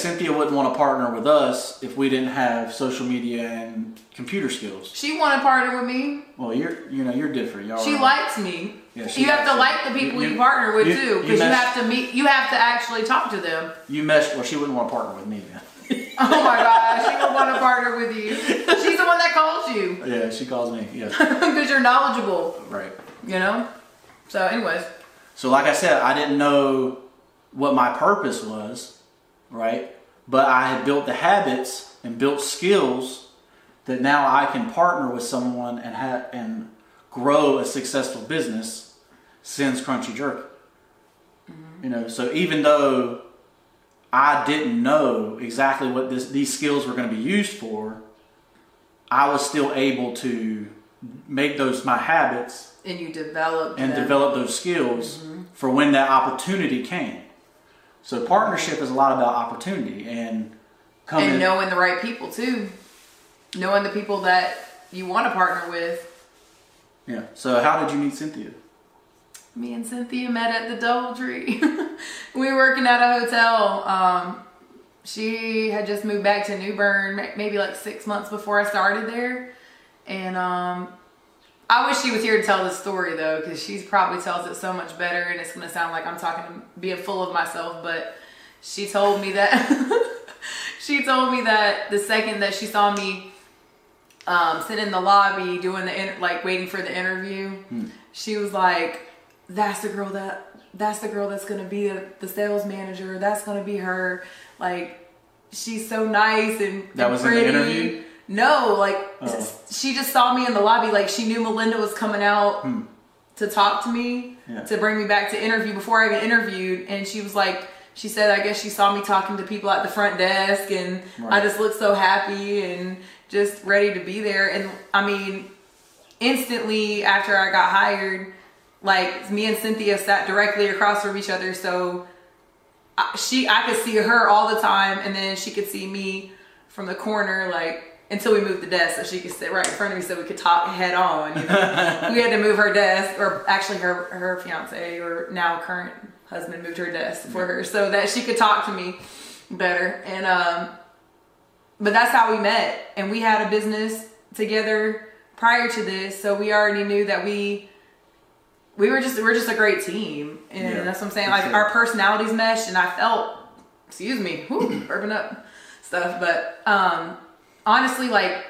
Cynthia wouldn't want to partner with us if we didn't have social media and computer skills. She want to partner with me. Well, you're you know you're different. Y'all She likes me. Yeah, she you have to like the people You- you, you- partner with you- too, because you, mess- have to meet. You have to actually talk to them. you mesh. Well, she wouldn't want to partner with me then. Oh my gosh, she would want to partner with you. She's the one that calls you yeah, she calls me. Yeah, because you're knowledgeable. right. You know. So, anyways, So, like I said, I didn't know what my purpose was, right? But I had built the habits and built skills that now I can partner with someone and have and grow a successful business. Since Crunchy Jerky, mm-hmm. you know. So even though I didn't know exactly what this, these skills were going to be used for, I was still able to make those my habits and you develop and them. develop those skills mm-hmm. for when that opportunity came. So partnership is a lot about opportunity and coming. and knowing the right people too. Knowing the people that you want to partner with. yeah. So how did you meet Cynthia? Me and Cynthia met at the DoubleTree. we were working at a hotel. Um, she had just moved back to New Bern, maybe like six months before I started there. And um, I wish she was here to tell this story though, because she probably tells it so much better, and it's gonna sound like I'm talking, being full of myself. But she told me that she told me that the second that she saw me um, sitting in the lobby doing the like waiting for the interview, she was like, "That's the girl that that's the girl that's gonna be the, the sales manager. That's gonna be her. Like, she's so nice and That and was in the interview? No, like Oh. she just saw me in the lobby. Like she knew Melinda was coming out to talk to me Hmm. Yeah. to bring me back to interview before I even interviewed, and she was like. She said, I guess she saw me talking to people at the front desk, and I just looked so happy and just ready to be there. And I mean, instantly after I got hired, like me and Cynthia sat directly across from each other, so I, she I could see her all the time, and then she could see me from the corner, like until we moved the desk, so she could sit right in front of me, so we could talk head on. You know? we had to move her desk, or actually her her fiance or now current husband moved her desk for her, so that she could talk to me better. And um, but that's how we met, and we had a business together prior to this, so we already knew that we we were just we're just a great team, and Yeah, that's what I'm saying. Like sure. our personalities meshed, and I felt, excuse me, whew, burping up stuff. But um, honestly, like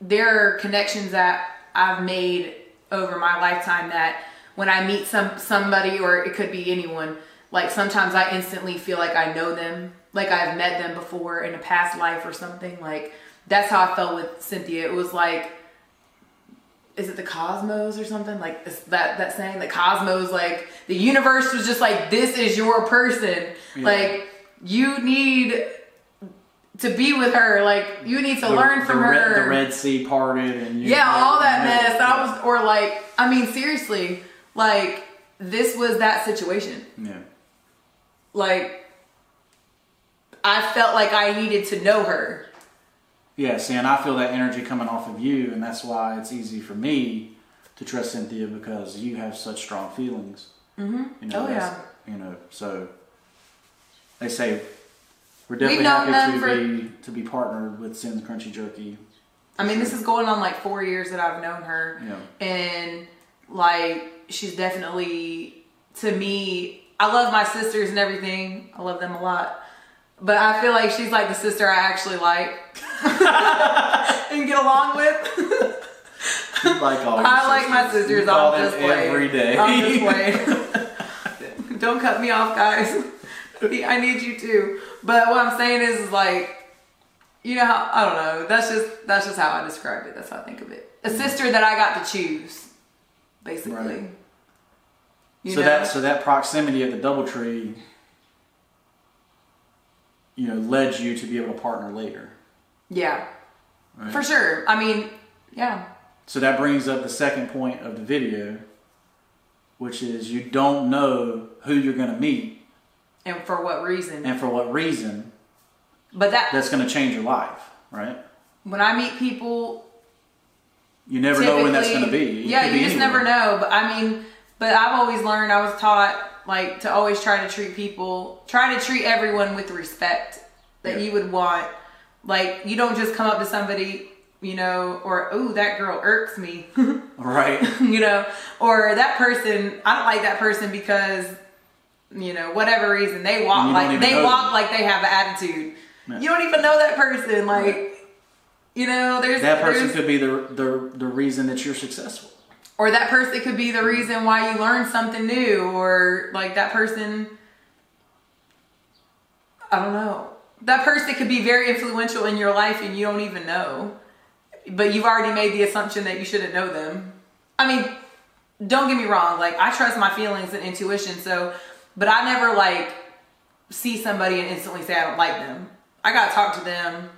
there are connections that I've made over my lifetime that when I meet some somebody, or it could be anyone, like sometimes I instantly feel like I know them, like I've met them before in a past life or something. Like that's how I felt with Cynthia. It was like is it the cosmos or something like is that that saying the cosmos like the universe was just like this is your person Yeah. like you need to be with her like you need to The- learn from the Red- her the Red Sea parted, and you yeah all that Yeah. mess i was or like i mean seriously like this was that situation Yeah. like i felt like i needed to know her Yeah, see, and I feel that energy coming off of you, and that's why it's easy for me to trust Cynthia because you have such strong feelings. Mm-hmm. You know, Oh, yeah. You know, so they say we're definitely happy to for- be to be partnered with Sin's Crunchy Jerky. I mean, this is going on like four years that I've known her. Yeah. And like, she's definitely, to me, I love my sisters and everything. I love them a lot. But I feel like she's like the sister I actually like and get along with. You like all your I like my sisters. Sisters. I'm just playing. every day. I'm just playing. Don't cut me off, guys. I need you too. But what I'm saying is, is like, you know how I don't know. That's just that's just how I describe it. That's how I think of it. A mm-hmm. sister that I got to choose, basically. Right. So know? that so that proximity of the DoubleTree, you know, led you to be able to partner later. yeah, Right? for sure. I mean, yeah, So that brings up the second point of the video, which is you don't know who you're going to meet and for what reason? and for what reason but that that's going to change your life, right? when I meet people, You never know when that's going to be. Yeah, you be just anywhere. never know. But I mean, but I've always learned. I was taught like to always try to treat people, try to treat everyone with respect. that Yeah. you would want. Like you don't just come up to somebody, you know, or oh that girl irks me, Right. you know, or that person I don't like that person because you know whatever reason they walk like they walk them. like they have an attitude. Yeah. You don't even know that person, like. You know, there's that person there's- could be the, the the reason that you're successful. or that person could be the reason why you learned something new or like that person i don't know that person could be very influential in your life and you don't even know but you've already made the assumption that you shouldn't know them i mean don't get me wrong like i trust my feelings and intuition so but i never like see somebody and instantly say i don't like them i gotta talk to them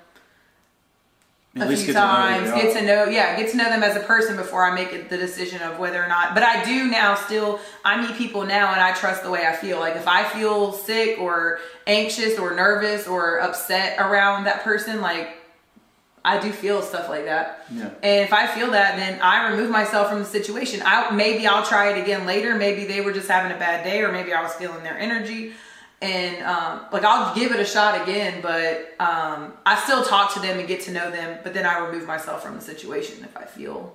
At a few to times, they get to know, yeah, get to know them as a person before I make it the decision of whether or not. But I do now still, I meet people now and I trust the way I feel. Like if I feel sick or anxious or nervous or upset around that person, like I do feel stuff like that. Yeah. And if I feel that, then I remove myself from the situation. I maybe I'll try it again later. Maybe they were just having a bad day, or maybe I was feeling their energy, and um, like I'll give it a shot again. But um, I still talk to them and get to know them. But then I remove myself from the situation if I feel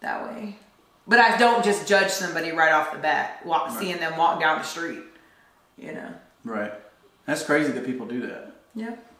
that way. But I don't just judge somebody right off the bat, walk, seeing them walk down the street. You know. Right. That's crazy that people do that. Yep.